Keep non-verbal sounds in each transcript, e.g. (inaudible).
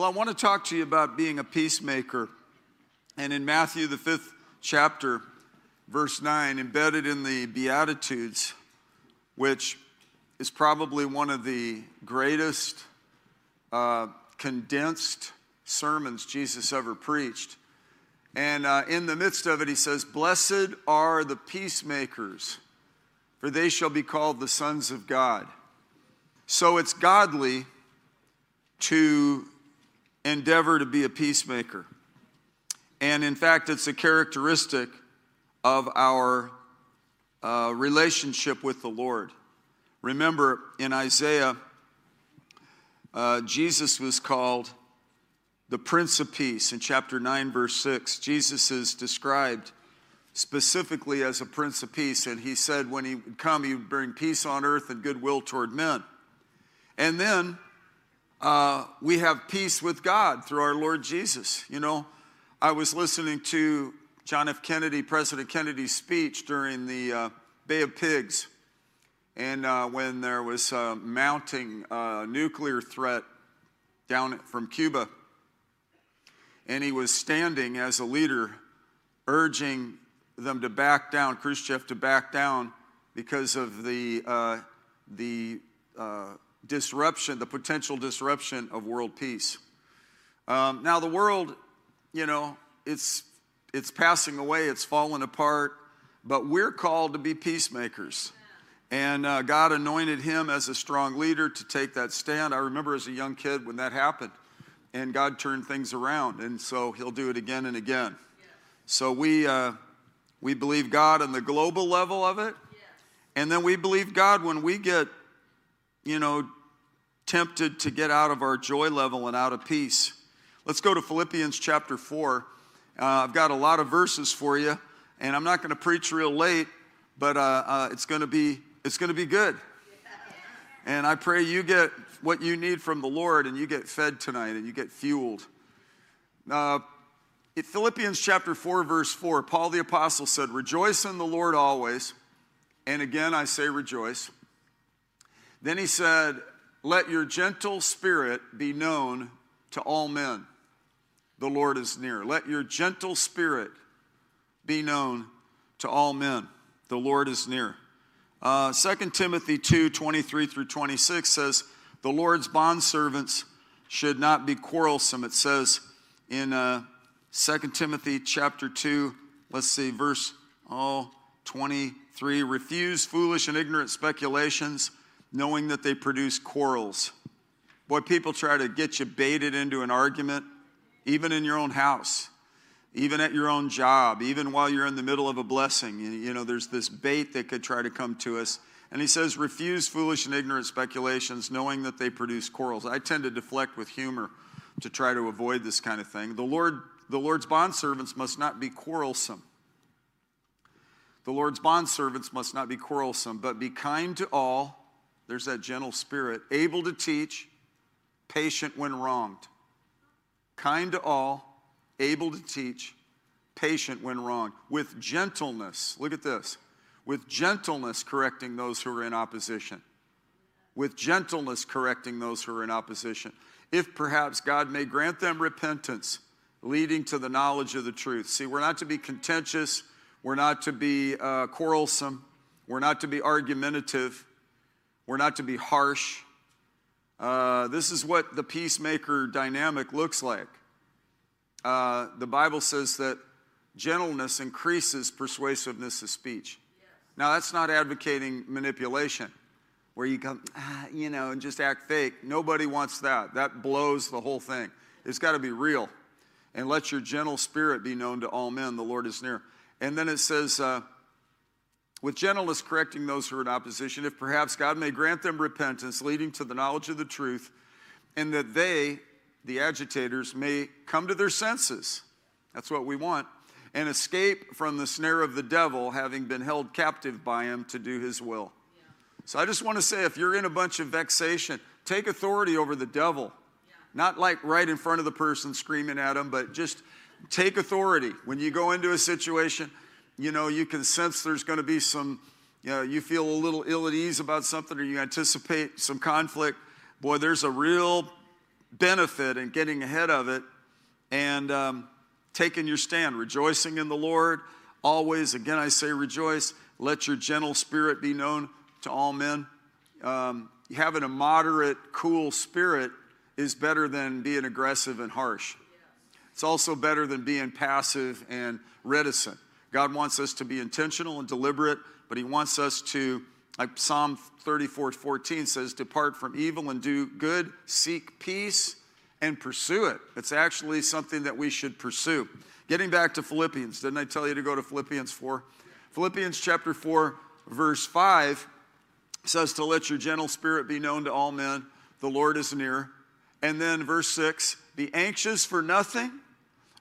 Well, I want to talk to you about being a peacemaker. And in Matthew, the fifth chapter, verse 9, embedded in the Beatitudes, which is probably one of the greatest uh, condensed sermons Jesus ever preached. And uh, in the midst of it, he says, Blessed are the peacemakers, for they shall be called the sons of God. So it's godly to endeavor to be a peacemaker. And in fact, it's a characteristic of our uh, relationship with the Lord. Remember, in Isaiah, uh, Jesus was called the Prince of Peace. In chapter 9, verse 6, Jesus is described specifically as a Prince of Peace, and he said when he would come, he would bring peace on earth and goodwill toward men. And then uh, we have peace with God through our Lord Jesus. You know, I was listening to John F. Kennedy, President Kennedy's speech during the uh, Bay of Pigs. And uh, when there was a mounting uh, nuclear threat down from Cuba, and he was standing as a leader, urging them to back down, Khrushchev to back down because of the, uh, the uh, disruption, the potential disruption of world peace. Um, now, the world, you know, it's, it's passing away, it's fallen apart, but we're called to be peacemakers. And uh, God anointed him as a strong leader to take that stand. I remember as a young kid when that happened, and God turned things around. And so he'll do it again and again. So we, uh, we believe God on the global level of it. And then we believe God when we get, you know, tempted to get out of our joy level and out of peace. Let's go to Philippians chapter 4. Uh, I've got a lot of verses for you, and I'm not going to preach real late, but uh, uh it's going to be it's going to be good. And I pray you get what you need from the Lord and you get fed tonight and you get fueled. Uh, Philippians chapter 4, verse 4, Paul the Apostle said, Rejoice in the Lord always. And again, I say rejoice. Then he said, Let your gentle spirit be known to all men. The Lord is near. Let your gentle spirit be known to all men. The Lord is near. Uh, 2 Timothy 2 23 through 26 says, The Lord's bondservants should not be quarrelsome. It says in uh, 2 Timothy chapter 2, let's see, verse oh, 23 refuse foolish and ignorant speculations, knowing that they produce quarrels. Boy, people try to get you baited into an argument, even in your own house even at your own job, even while you're in the middle of a blessing. You know, there's this bait that could try to come to us. And he says, refuse foolish and ignorant speculations, knowing that they produce quarrels. I tend to deflect with humor to try to avoid this kind of thing. The Lord, the Lord's bondservants must not be quarrelsome. The Lord's bondservants must not be quarrelsome, but be kind to all. There's that gentle spirit, able to teach, patient when wronged. Kind to all, able to teach, patient when wronged, with gentleness. Look at this with gentleness correcting those who are in opposition. With gentleness correcting those who are in opposition. If perhaps God may grant them repentance, leading to the knowledge of the truth. See, we're not to be contentious, we're not to be uh, quarrelsome, we're not to be argumentative, we're not to be harsh. Uh, this is what the peacemaker dynamic looks like uh, the Bible says that gentleness increases persuasiveness of speech. Yes. Now, that's not advocating manipulation where you come, ah, you know, and just act fake. Nobody wants that. That blows the whole thing. It's got to be real. And let your gentle spirit be known to all men. The Lord is near. And then it says, uh, with gentleness correcting those who are in opposition, if perhaps God may grant them repentance, leading to the knowledge of the truth, and that they, the agitators may come to their senses. That's what we want. And escape from the snare of the devil, having been held captive by him to do his will. Yeah. So I just want to say if you're in a bunch of vexation, take authority over the devil. Yeah. Not like right in front of the person screaming at him, but just take authority. When you go into a situation, you know, you can sense there's going to be some, you know, you feel a little ill at ease about something or you anticipate some conflict. Boy, there's a real benefit in getting ahead of it and um, taking your stand, rejoicing in the Lord. Always, again, I say rejoice. Let your gentle spirit be known to all men. Um, having a moderate, cool spirit is better than being aggressive and harsh. It's also better than being passive and reticent. God wants us to be intentional and deliberate, but He wants us to, like Psalm 34 14 says, depart from evil and do good, seek peace and pursue it. It's actually something that we should pursue. Getting back to Philippians, didn't I tell you to go to Philippians 4? Philippians chapter 4, verse 5 says to let your gentle spirit be known to all men. The Lord is near. And then verse 6 be anxious for nothing,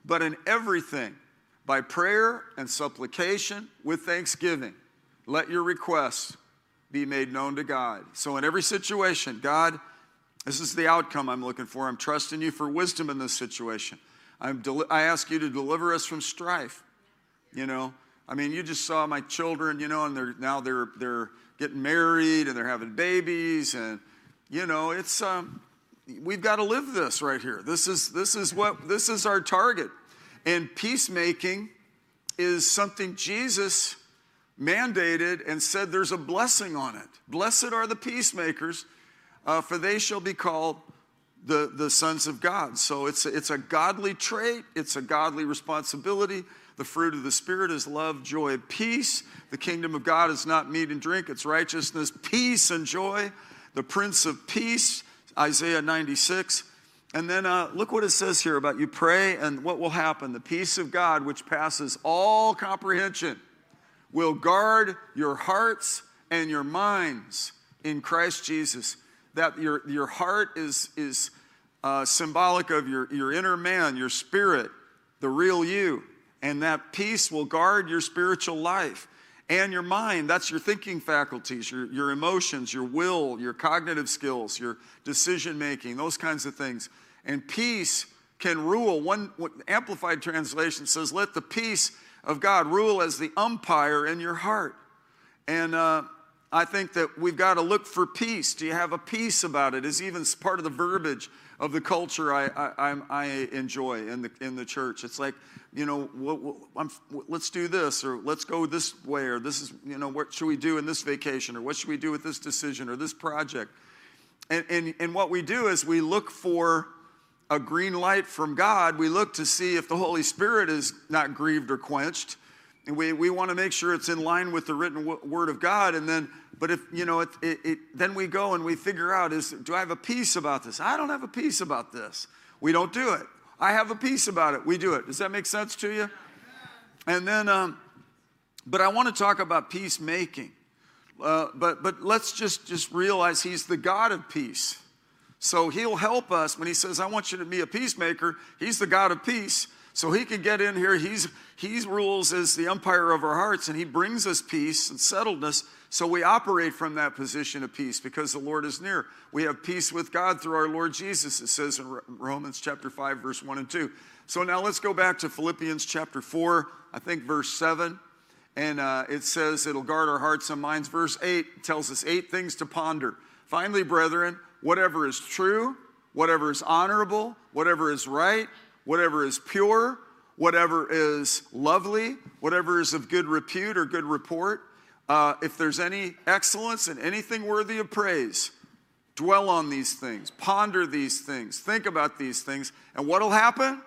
but in everything, by prayer and supplication with thanksgiving, let your requests be made known to God. So, in every situation, God, this is the outcome I'm looking for. I'm trusting you for wisdom in this situation. I'm deli- I ask you to deliver us from strife. You know, I mean, you just saw my children, you know, and they're now they're they're getting married and they're having babies, and you know, it's um, we've got to live this right here. This is this is what this is our target. And peacemaking is something Jesus mandated and said there's a blessing on it. Blessed are the peacemakers, uh, for they shall be called the, the sons of God. So it's a, it's a godly trait, it's a godly responsibility. The fruit of the Spirit is love, joy, peace. The kingdom of God is not meat and drink, it's righteousness, peace, and joy. The Prince of Peace, Isaiah 96. And then uh, look what it says here about you pray and what will happen. The peace of God, which passes all comprehension, will guard your hearts and your minds in Christ Jesus. That your, your heart is, is uh, symbolic of your, your inner man, your spirit, the real you. And that peace will guard your spiritual life and your mind. That's your thinking faculties, your, your emotions, your will, your cognitive skills, your decision making, those kinds of things. And peace can rule. One amplified translation says, Let the peace of God rule as the umpire in your heart. And uh, I think that we've got to look for peace. Do you have a peace about it? Is even part of the verbiage of the culture I, I, I, enjoy in the, in the church. It's like, you know, what, what, let's do this, or let's go this way, or this is, you know, what should we do in this vacation, or what should we do with this decision, or this project? And, and, and what we do is we look for a green light from God. We look to see if the Holy Spirit is not grieved or quenched. And we, we want to make sure it's in line with the written w- word of God. And then, but if, you know, it, it, it, then we go and we figure out is, do I have a peace about this? I don't have a peace about this. We don't do it. I have a peace about it. We do it. Does that make sense to you? And then, um, but I want to talk about peacemaking. Uh, but, but let's just, just realize he's the God of peace. So he'll help us when he says, I want you to be a peacemaker. He's the God of peace. So he can get in here. He's, he rules as the umpire of our hearts, and he brings us peace and settledness. So we operate from that position of peace because the Lord is near. We have peace with God through our Lord Jesus, it says in Romans chapter 5, verse 1 and 2. So now let's go back to Philippians chapter 4, I think verse 7. And uh, it says it'll guard our hearts and minds. Verse 8 tells us eight things to ponder. Finally, brethren, whatever is true, whatever is honorable, whatever is right, whatever is pure, whatever is lovely, whatever is of good repute or good report, uh, if there's any excellence and anything worthy of praise, dwell on these things, ponder these things, think about these things, and what'll happen?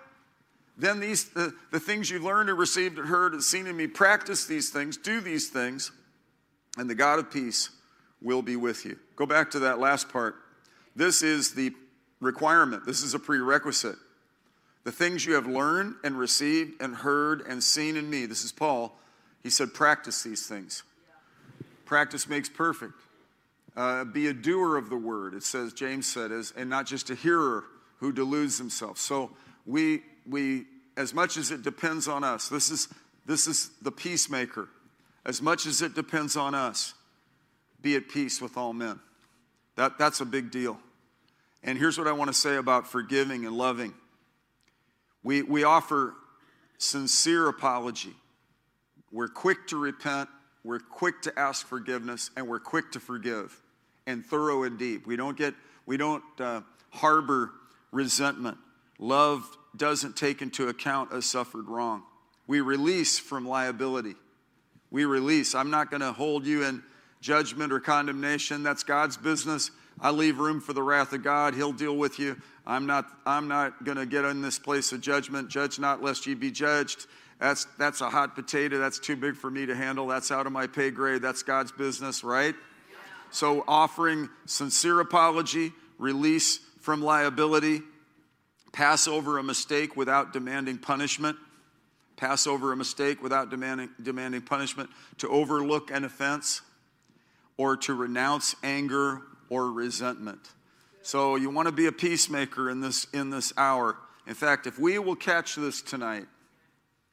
Then these the, the things you've learned and received and heard and seen in me, practice these things, do these things, and the God of peace will be with you. Go back to that last part. This is the requirement. This is a prerequisite. The things you have learned and received and heard and seen in me, this is Paul, he said, practice these things. Practice makes perfect. Uh, be a doer of the word, it says, James said, as, and not just a hearer who deludes himself. So we, we, as much as it depends on us, this is, this is the peacemaker. As much as it depends on us, be at peace with all men. That, that's a big deal. And here's what I want to say about forgiving and loving. We, we offer sincere apology. We're quick to repent, we're quick to ask forgiveness, and we're quick to forgive and thorough and deep. We don't get, we don't uh, harbor resentment. Love doesn't take into account a suffered wrong. We release from liability. We release. I'm not going to hold you in judgment or condemnation. That's God's business. I leave room for the wrath of God. He'll deal with you. I'm not, I'm not going to get in this place of judgment. Judge not, lest ye be judged. That's, that's a hot potato. That's too big for me to handle. That's out of my pay grade. That's God's business, right? So, offering sincere apology, release from liability, pass over a mistake without demanding punishment, pass over a mistake without demanding, demanding punishment, to overlook an offense, or to renounce anger or resentment. So you want to be a peacemaker in this in this hour. In fact, if we will catch this tonight,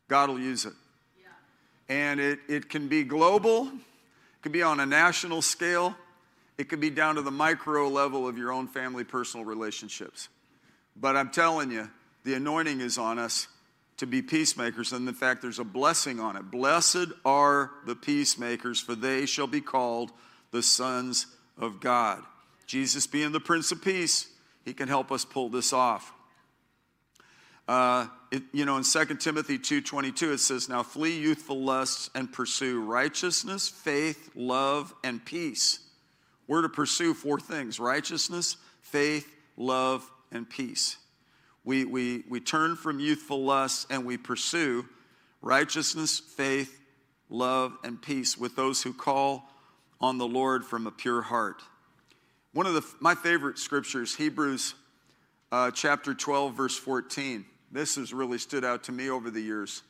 God will use it. And it, it can be global, it can be on a national scale, it could be down to the micro level of your own family personal relationships. But I'm telling you, the anointing is on us to be peacemakers. And in fact, there's a blessing on it. Blessed are the peacemakers, for they shall be called the sons of God. Jesus being the Prince of Peace, he can help us pull this off. Uh, it, you know, in 2 Timothy 2.22, it says, Now flee youthful lusts and pursue righteousness, faith, love, and peace. We're to pursue four things righteousness, faith, love, and peace. We, we, we turn from youthful lusts and we pursue righteousness, faith, love, and peace with those who call on the Lord from a pure heart. One of the, my favorite scriptures, Hebrews uh, chapter 12, verse 14. This has really stood out to me over the years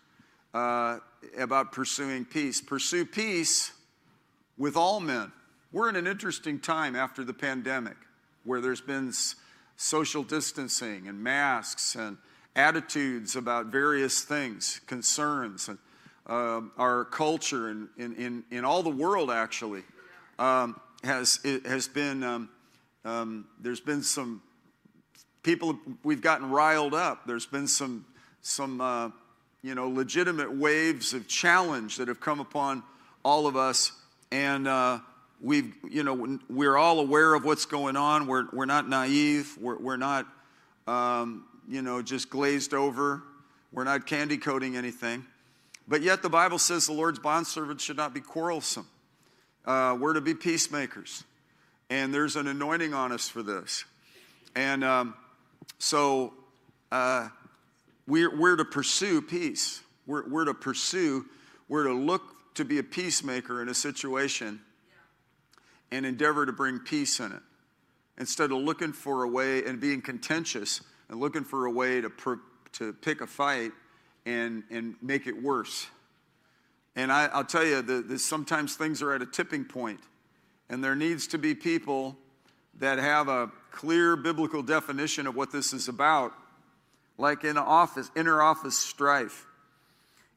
uh, about pursuing peace. Pursue peace with all men. We're in an interesting time after the pandemic where there's been social distancing and masks and attitudes about various things, concerns, and uh, our culture in, in, in, all the world actually um, has, has been, um, um, there's been some people, we've gotten riled up. There's been some, some uh, you know, legitimate waves of challenge that have come upon all of us. And uh, we've, you know, we're all aware of what's going on. We're, we're not naive. We're, we're not, um, you know, just glazed over. We're not candy coating anything. But yet the Bible says the Lord's bondservants should not be quarrelsome. Uh, we're to be peacemakers. And there's an anointing on us for this. And um, so uh, we're, we're to pursue peace. We're, we're to pursue, we're to look to be a peacemaker in a situation and endeavor to bring peace in it. Instead of looking for a way and being contentious and looking for a way to, to pick a fight and, and make it worse. And I, will tell you that sometimes things are at a tipping point, and there needs to be people that have a clear biblical definition of what this is about, like in office, inner office strife.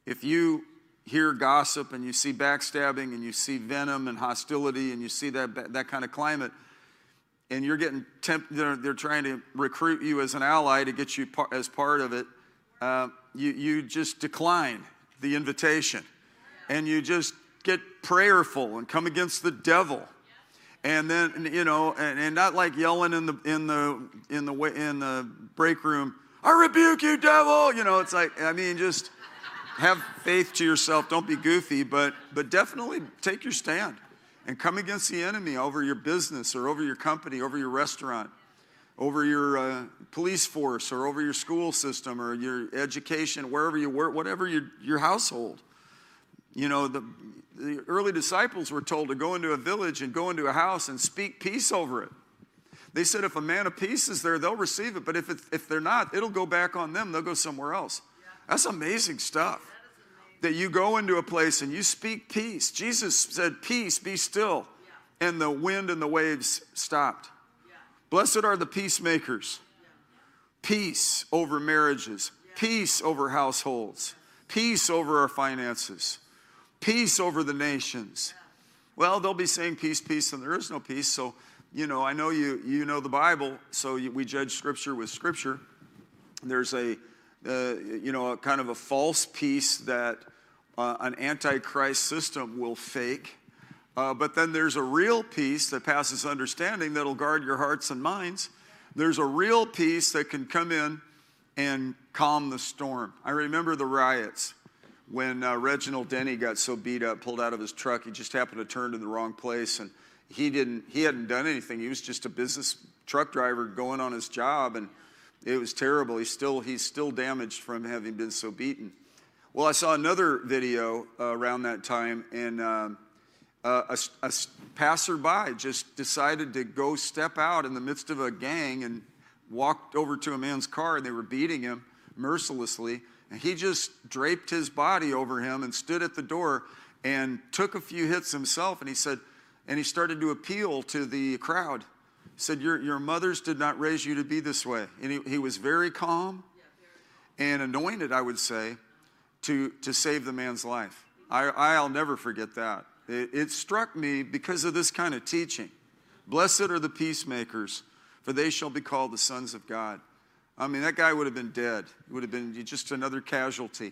If you hear gossip and you see backstabbing and you see venom and hostility and you see that, that kind of climate, and you're getting tempted, they're, they're, trying to recruit you as an ally to get you par- as part of it, uh, you, you just decline the invitation and you just get prayerful and come against the devil. And then you know and, and not like yelling in the in the in the in the break room i rebuke you devil! You know it's like i mean just have faith to yourself. Don't be goofy but but definitely take your stand and come against the enemy over your business or over your company over your restaurant over your uh, police force or over your school system or your education wherever you work whatever your, your household you know, the, the early disciples were told to go into a village and go into a house and speak peace over it. They said if a man of peace is there, they'll receive it. But if, it, if they're not, it'll go back on them. They'll go somewhere else. That's amazing stuff. That you go into a place and you speak peace. Jesus said, Peace, be still. And the wind and the waves stopped. Blessed are the peacemakers. Peace over marriages, peace over households, peace over our finances peace over the nations. Well, they'll be saying peace, peace, and there is no peace. So, you know, I know you, you know the Bible, so you, we judge Scripture with Scripture. There's a, uh, you know, a kind of a false peace that uh, an antichrist system will fake. Uh, but then there's a real peace that passes understanding that'll guard your hearts and minds There's a real peace that can come in and calm the storm. I remember the riots when uh, Reginald Denny got so beat up, pulled out of his truck. He just happened to turn in the wrong place, and he didn't. He hadn't done anything. He was just a business truck driver going on his job, and it was terrible. He's still he's still damaged from having been so beaten. Well, I saw another video uh, around that time, and um, uh, a, a passerby just decided to go step out in the midst of a gang and walked over to a man's car, and they were beating him mercilessly. And he just draped his body over him and stood at the door and took a few hits himself. And he said, and he started to appeal to the crowd. He said, Your, your mothers did not raise you to be this way. And he, he was very calm and anointed, I would say to, to save the man's life. I, I'll never forget that. It, it struck me because of this kind of teaching. Blessed are the peacemakers, for they shall be called the sons of God. I mean, that guy would have been dead. He would have been just another casualty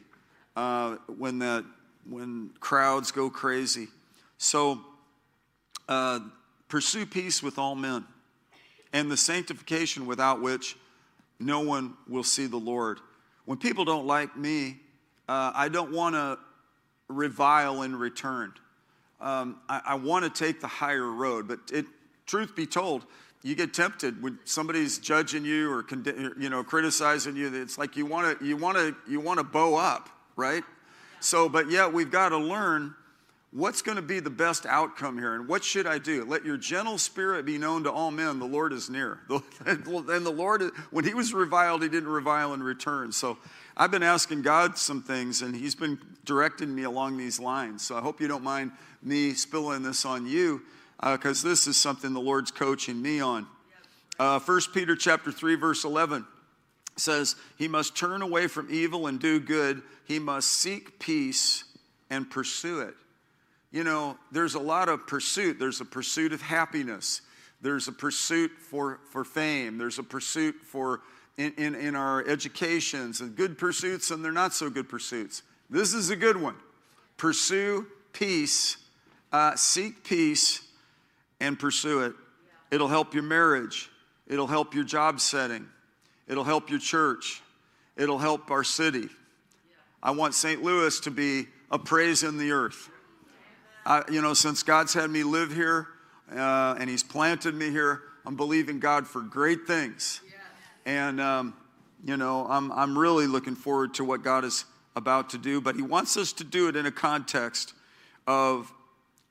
uh, when, that, when crowds go crazy. So, uh, pursue peace with all men and the sanctification without which no one will see the Lord. When people don't like me, uh, I don't want to revile in return. Um, I, I want to take the higher road, but it, truth be told, you get tempted when somebody's judging you or you know criticizing you. It's like you want to you want to you want to bow up, right? So, but yet we've got to learn what's going to be the best outcome here and what should I do? Let your gentle spirit be known to all men. The Lord is near. (laughs) And the Lord, when he was reviled, he didn't revile in return. So I've been asking God some things, and He's been directing me along these lines. So I hope you don't mind me spilling this on you, because uh, this is something the Lord's coaching me on. Uh, 1 Peter chapter 3, verse 11 says, He must turn away from evil and do good. He must seek peace and pursue it. You know, there's a lot of pursuit. There's a pursuit of happiness. There's a pursuit for, for fame. There's a pursuit for in, in, in our educations and good pursuits and they're not so good pursuits. This is a good one. Pursue peace, uh, seek peace, and pursue it. It'll help your marriage, it'll help your job setting, it'll help your church, it'll help our city. I want St. Louis to be a praise in the earth. I, you know, since God's had me live here uh, and He's planted me here, I'm believing God for great things. And, um, you know, I'm, I'm really looking forward to what God is about to do, but He wants us to do it in a context of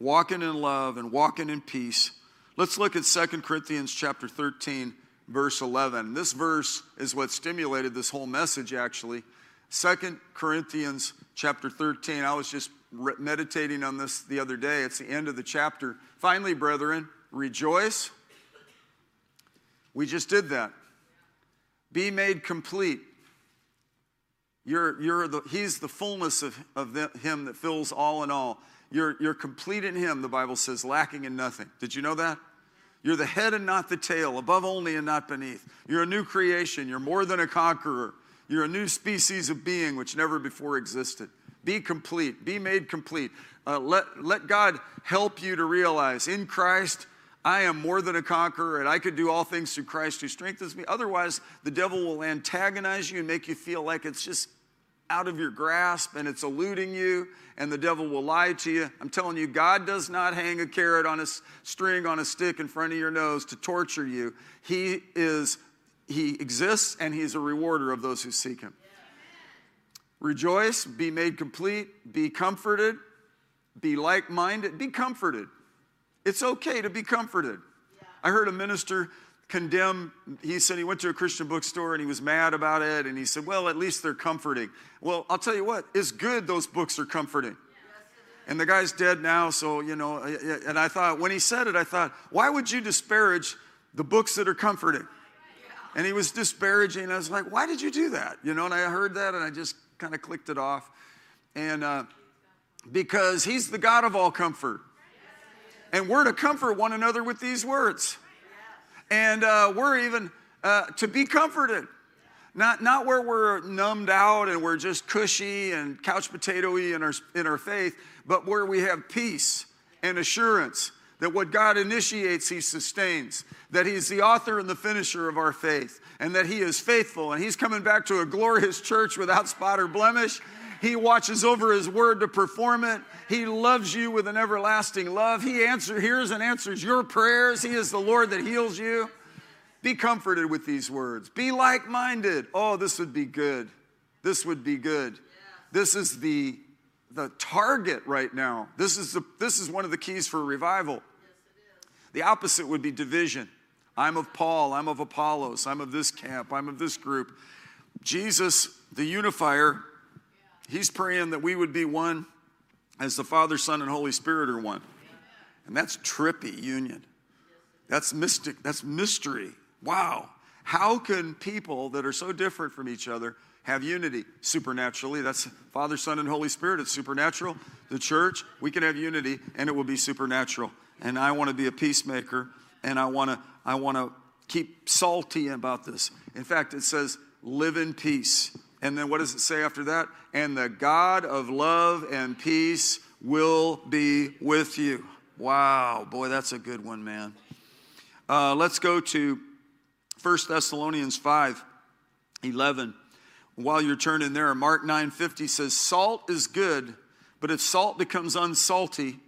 walking in love and walking in peace. Let's look at 2 Corinthians chapter 13, verse 11. This verse is what stimulated this whole message, actually. 2 Corinthians chapter 13. I was just meditating on this the other day. It's the end of the chapter. Finally, brethren, rejoice. We just did that. Be made complete. You're, you're the, he's the fullness of, of the, Him that fills all in all. You're, you're complete in Him, the Bible says, lacking in nothing. Did you know that? You're the head and not the tail, above only and not beneath. You're a new creation. You're more than a conqueror. You're a new species of being which never before existed. Be complete. Be made complete. Uh, let, let God help you to realize in Christ, I am more than a conqueror and I could do all things through Christ who strengthens me. Otherwise, the devil will antagonize you and make you feel like it's just out of your grasp and it's eluding you and the devil will lie to you. I'm telling you, God does not hang a carrot on a string on a stick in front of your nose to torture you. He is he exists and he's a rewarder of those who seek him. Rejoice, be made complete, be comforted, be like-minded, be comforted. It's okay to be comforted. I heard a minister condemn, he said he went to a Christian bookstore and he was mad about it. And he said, Well, at least they're comforting. Well, I'll tell you what, it's good those books are comforting. And the guy's dead now, so, you know, and I thought, when he said it, I thought, why would you disparage the books that are comforting? And he was disparaging. I was like, why did you do that? You know, and I heard that and I just kind of clicked it off. And uh, because he's the God of all comfort. And we're to comfort one another with these words. And uh, we're even uh, to be comforted. Not, not where we're numbed out and we're just cushy and couch potatoy in our, in our faith, but where we have peace and assurance that what God initiates, He sustains, that He's the author and the finisher of our faith, and that He is faithful, and He's coming back to a glorious church without spot or blemish. He watches over His word to perform it. He loves you with an everlasting love. He answer, hears and answers your prayers. He is the Lord that heals you. Be comforted with these words. Be like minded. Oh, this would be good. This would be good. This is the, the target right now. This is, the, this is one of the keys for revival. The opposite would be division. I'm of Paul, I'm of Apollos, I'm of this camp, I'm of this group. Jesus, the unifier, he's praying that we would be one as the Father, Son, and Holy Spirit are one. And that's trippy union. That's mystic, that's mystery. Wow. How can people that are so different from each other have unity supernaturally? That's Father, Son, and Holy Spirit. It's supernatural. The church, we can have unity and it will be supernatural. And I want to be a peacemaker and I want to I want to keep salty about this. In fact, it says live in peace. And then what does it say after that? And the God of love and peace will be with you. Wow, boy, that's a good one, man. Uh, let's go to 1 Thessalonians 5 11. While you're turning there, Mark 9 50 says, Salt is good, but if salt becomes unsalty,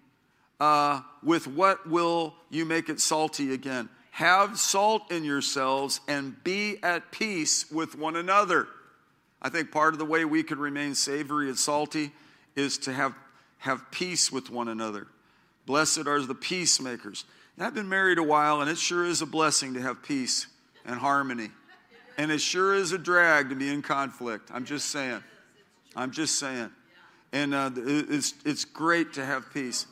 uh, with what will you make it salty again? Have salt in yourselves and be at peace with one another. I think part of the way we could remain savory and salty is to have, have peace with one another. Blessed are the peacemakers. And I've been married a while, and it sure is a blessing to have peace and harmony. And it sure is a drag to be in conflict. I'm just saying. I'm just saying. And uh, it's, it's great to have peace.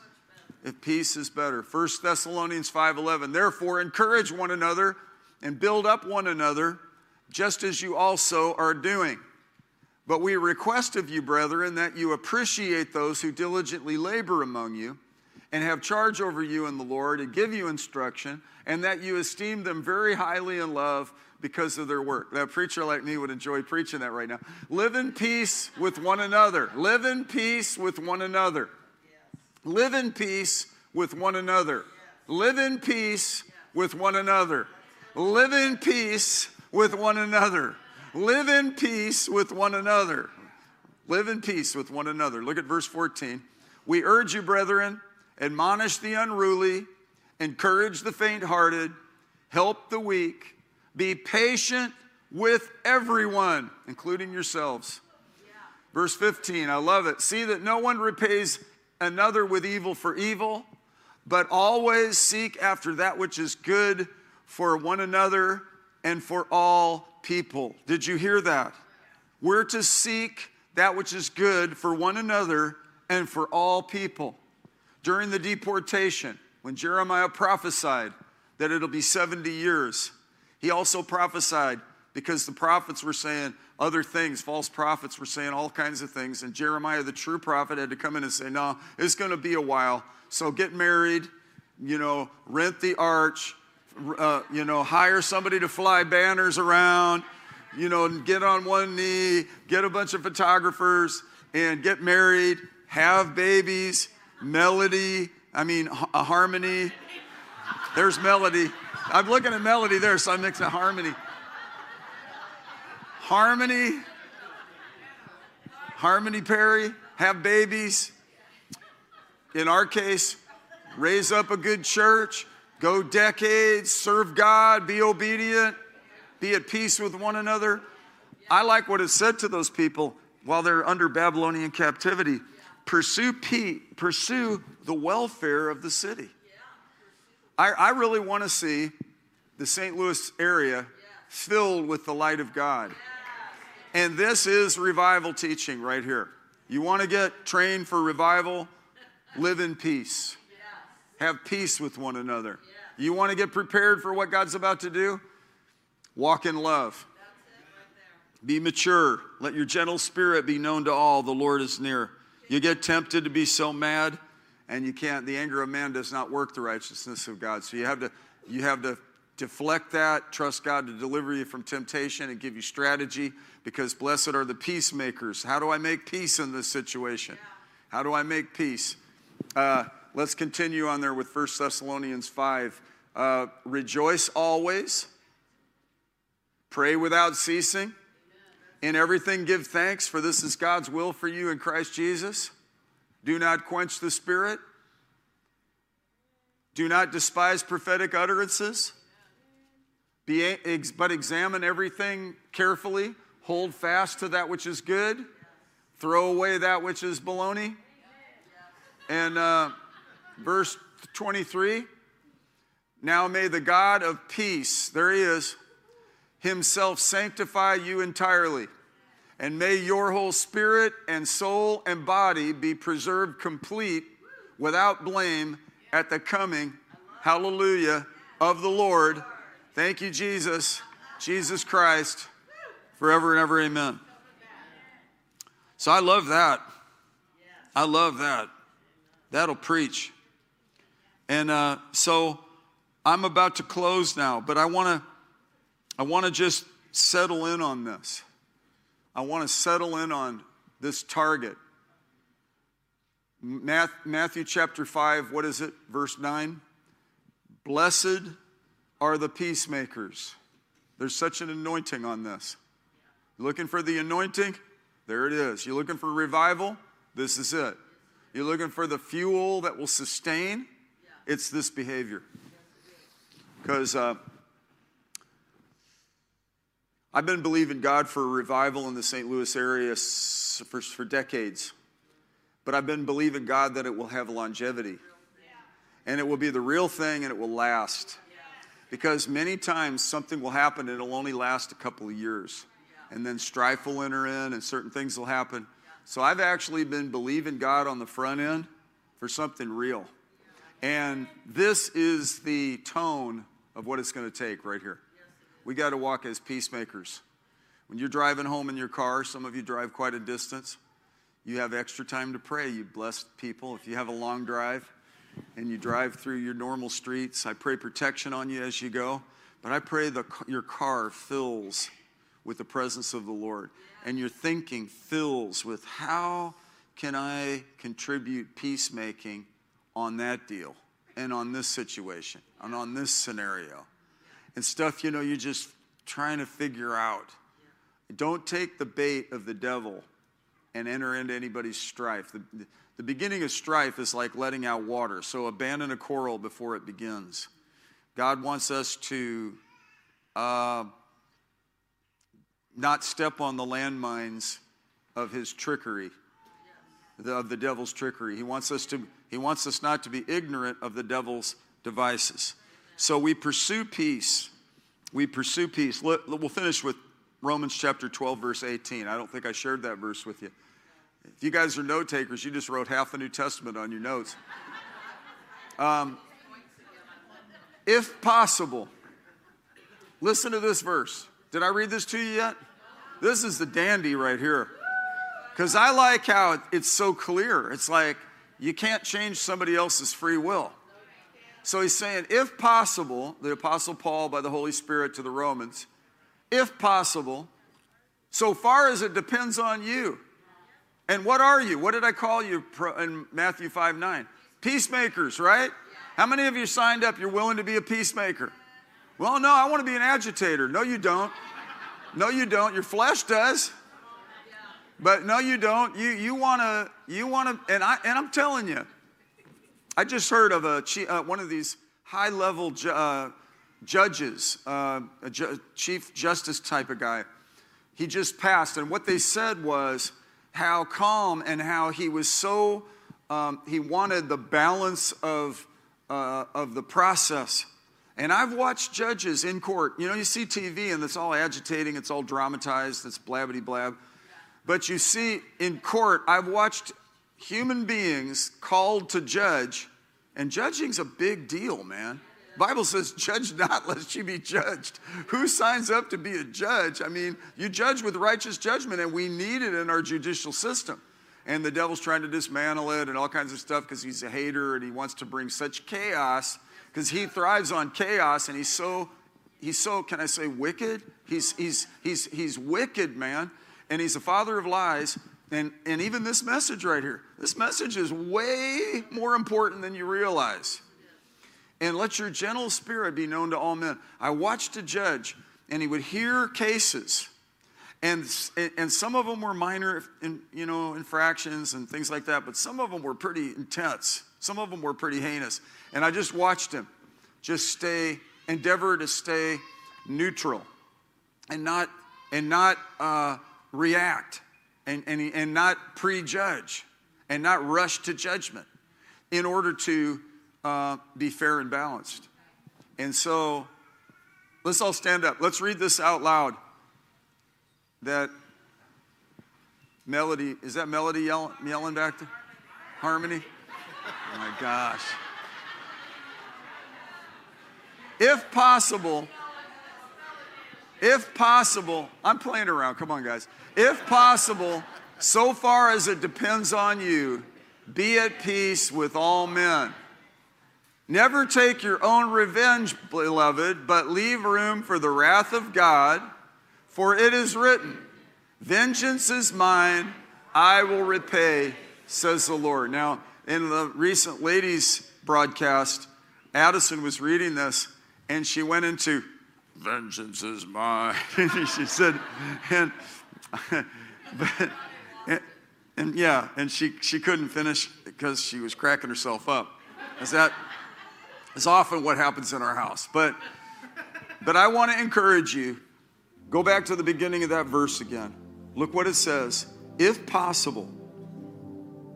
If peace is better. 1 Thessalonians 5:11. Therefore encourage one another and build up one another just as you also are doing. But we request of you, brethren, that you appreciate those who diligently labor among you and have charge over you in the Lord and give you instruction, and that you esteem them very highly in love because of their work. That preacher like me would enjoy preaching that right now. Live in peace with one another. Live in peace with one another. Live in peace with one another. Live in peace with one another. Live in peace with one another. Live in peace with one another. Live in peace with one another. Look at verse 14. We urge you, brethren, admonish the unruly, encourage the faint hearted, help the weak, be patient with everyone, including yourselves. Verse 15, I love it. See that no one repays another with evil for evil, but always seek after that which is good for one another and for all people. Did you hear that? We're to seek that which is good for one another and for all people. During the deportation, when Jeremiah prophesied that it'll be 70 years, he also prophesied because the prophets were saying other things. False prophets were saying all kinds of things. And Jeremiah, the true prophet, had to come in and say, No, it's going to be a while. So get married, you know, rent the arch, uh, you know, hire somebody to fly banners around, you know, get on one knee, get a bunch of photographers, and get married, have babies, melody, I mean, a harmony. There's melody. I'm looking at melody there, so I'm mixing harmony. Harmony, Harmony Perry, have babies. In our case, raise up a good church, go decades, serve God, be obedient, be at peace with one another. I like what it said to those people while they're under Babylonian captivity. Pursue pursue the welfare of the city. I, I really want to see the St. Louis area filled with the light of God. And this is revival teaching right here. You want to get trained for revival? Live in peace. Have peace with one another. You want to get prepared for what God's about to do? Walk in love. Be mature. Let your gentle spirit be known to all. The Lord is near. You get tempted to be so mad, and you can't. The anger of man does not work the righteousness of God. So you have to, you have to deflect that. Trust God to deliver you from temptation and give you strategy. Because blessed are the peacemakers. How do I make peace in this situation? How do I make peace? Uh, let's continue on there with 1 Thessalonians 5. Uh, rejoice always, pray without ceasing. In everything, give thanks, for this is God's will for you in Christ Jesus. Do not quench the spirit. Do not despise prophetic utterances. Be, but examine everything carefully. Hold fast to that which is good. Throw away that which is baloney. And uh, verse 23 Now may the God of peace, there he is, himself sanctify you entirely. And may your whole spirit and soul and body be preserved complete without blame at the coming, hallelujah, of the Lord. Thank you, Jesus, Jesus Christ, forever and ever, amen. So I love that. I love that. That'll preach. And uh, so I'm about to close now, but I want to I want to just settle in on this. I want to settle in on this target. Matthew chapter 5, what is it? Verse 9. Blessed are the peacemakers. There's such an anointing on this. You're Looking for the anointing? There it is. You're looking for revival? This is it. You're looking for the fuel that will sustain? It's this behavior. Because uh, I've been believing God for a revival in the St. Louis area for, for decades, but I've been believing God that it will have longevity and it will be the real thing and it will last. Because many times something will happen and it'll only last a couple of years, and then strife will enter in and certain things will happen. So I've actually been believing God on the front end for something real. And this is the tone of what it's going to take right here. We got to walk as peacemakers. When you're driving home in your car, some of you drive quite a distance, you have extra time to pray. You blessed people. If you have a long drive and you drive through your normal streets, I pray protection on you as you go. But I pray that your car fills with the presence of the Lord and your thinking fills with how can I contribute peacemaking on that deal and on this situation and on this scenario and stuff, you know, you're just trying to figure out. Don't take the bait of the devil and enter into anybody's strife. The, the beginning of strife is like letting out water, so abandon a quarrel before it begins. God wants us to uh, not step on the landmines of his trickery, of the devil's trickery. He wants us to. He wants us not to be ignorant of the devil's devices. So we pursue peace. We pursue peace. We'll finish with Romans chapter 12, verse 18. I don't think I shared that verse with you. If you guys are note takers, you just wrote half the New Testament on your notes. (laughs) Um, if possible, listen to this verse. Did I read this to you yet? This is the dandy right here. Because I like how it's so clear. It's like you can't change somebody else's free will. So he's saying, if possible, the Apostle Paul by the Holy Spirit to the Romans, if possible, so far as it depends on you. And what are you? What did I call you in Matthew 5 9? Peacemakers, right? How many of you signed up? You're willing to be a peacemaker. Well, no, I want to be an agitator. No, you don't. No, you don't. Your flesh does. But no, you don't. You, you want to, you want to, and, I, and I'm telling you, I just heard of a, uh, one of these high level ju- uh, judges, uh, a ju- chief justice type of guy. He just passed, and what they said was how calm and how he was so, um, he wanted the balance of, uh, of the process. And I've watched judges in court. You know, you see TV and it's all agitating, it's all dramatized, it's blabbity blab. But you see in court, I've watched human beings called to judge, and judging's a big deal, man. Bible says, judge not (laughs) lest you be judged. Who signs up to be a judge? I mean, you judge with righteous judgment, and we need it in our judicial system. And the devil's trying to dismantle it and all kinds of stuff because he's a hater and he wants to bring such chaos because he thrives on chaos and he's so, he's so, can I say, wicked? He's, he's, he's, he's wicked, man. And he's a father of lies And, and even this message right here, this message is way more important than you realize. And let your gentle spirit be known to all men. I watched a judge, and he would hear cases, and, and some of them were minor in, you know, infractions and things like that, but some of them were pretty intense. Some of them were pretty heinous. And I just watched him just stay, endeavor to stay neutral and not, and not uh, react and, and, and not prejudge and not rush to judgment in order to uh, be fair and balanced. And so let's all stand up. Let's read this out loud. That melody, is that melody yelling, yelling back there? Harmony? Oh my gosh. If possible, if possible, I'm playing around, come on, guys. If possible, so far as it depends on you, be at peace with all men. Never take your own revenge, beloved, but leave room for the wrath of God, for it is written, Vengeance is mine, I will repay, says the Lord. Now, in the recent ladies' broadcast, Addison was reading this, and she went into, vengeance is mine. (laughs) she said, and, (laughs) but, and, and, yeah, and she, she couldn't finish because she was cracking herself up. Is that is often what happens in our house. But but I want to encourage you, go back to the beginning of that verse again. Look what it says. If possible,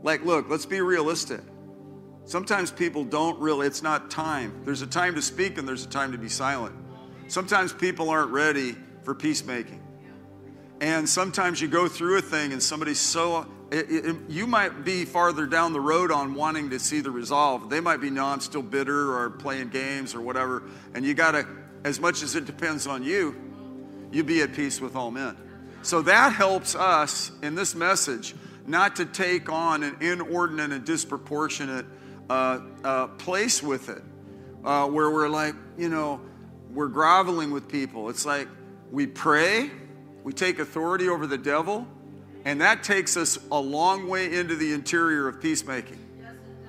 like, look, let's be realistic. Sometimes people don't really, it's not time. There's a time to speak and there's a time to be silent. Sometimes people aren't ready for peacemaking. And sometimes you go through a thing and somebody's so, it, it, you might be farther down the road on wanting to see the resolve. They might be, no, I'm still bitter or playing games or whatever. And you got to, as much as it depends on you, you be at peace with all men. So that helps us in this message not to take on an inordinate and disproportionate uh, uh, place with it, uh, where we're like, you know, we're groveling with people. It's like we pray, we take authority over the devil, and that takes us a long way into the interior of peacemaking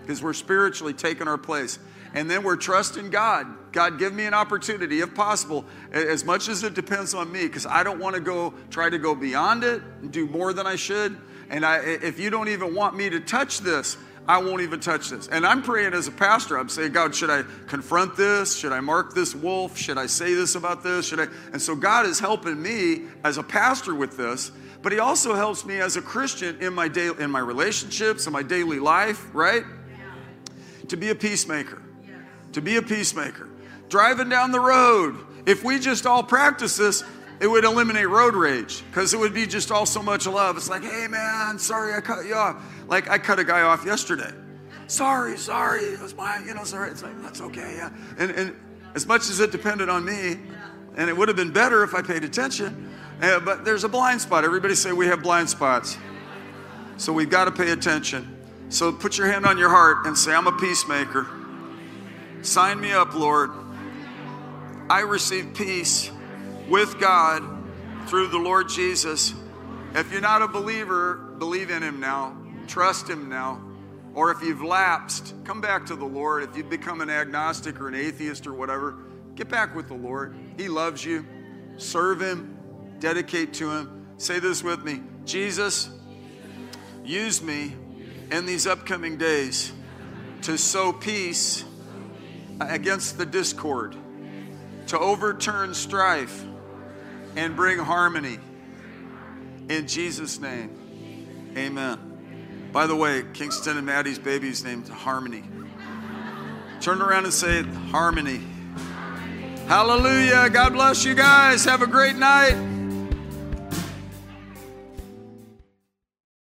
because we're spiritually taking our place. And then we're trusting God. God, give me an opportunity, if possible, as much as it depends on me, because I don't want to go try to go beyond it and do more than I should. And I, if you don't even want me to touch this, I won't even touch this. And I'm praying as a pastor. I'm saying, God, should I confront this? Should I mark this wolf? Should I say this about this? Should I? And so God is helping me as a pastor with this, but He also helps me as a Christian in my day, in my relationships, in my daily life, right? To be a peacemaker. To be a peacemaker. Driving down the road. If we just all practice this, it would eliminate road rage because it would be just all so much love. It's like, hey man, sorry I cut you off. Like I cut a guy off yesterday. Sorry, sorry, it was my, you know, sorry. It's like, that's okay, yeah. And, and as much as it depended on me, and it would have been better if I paid attention, uh, but there's a blind spot. Everybody say we have blind spots. So we've got to pay attention. So put your hand on your heart and say, I'm a peacemaker. Sign me up, Lord. I receive peace with God through the Lord Jesus. If you're not a believer, believe in Him now, trust Him now. Or if you've lapsed, come back to the Lord. If you've become an agnostic or an atheist or whatever, get back with the Lord. He loves you. Serve Him, dedicate to Him. Say this with me Jesus, use me in these upcoming days to sow peace against the discord, to overturn strife and bring harmony. In Jesus' name, amen. By the way, Kingston and Maddie's baby's named Harmony. Turn around and say Harmony. Hallelujah. God bless you guys. Have a great night.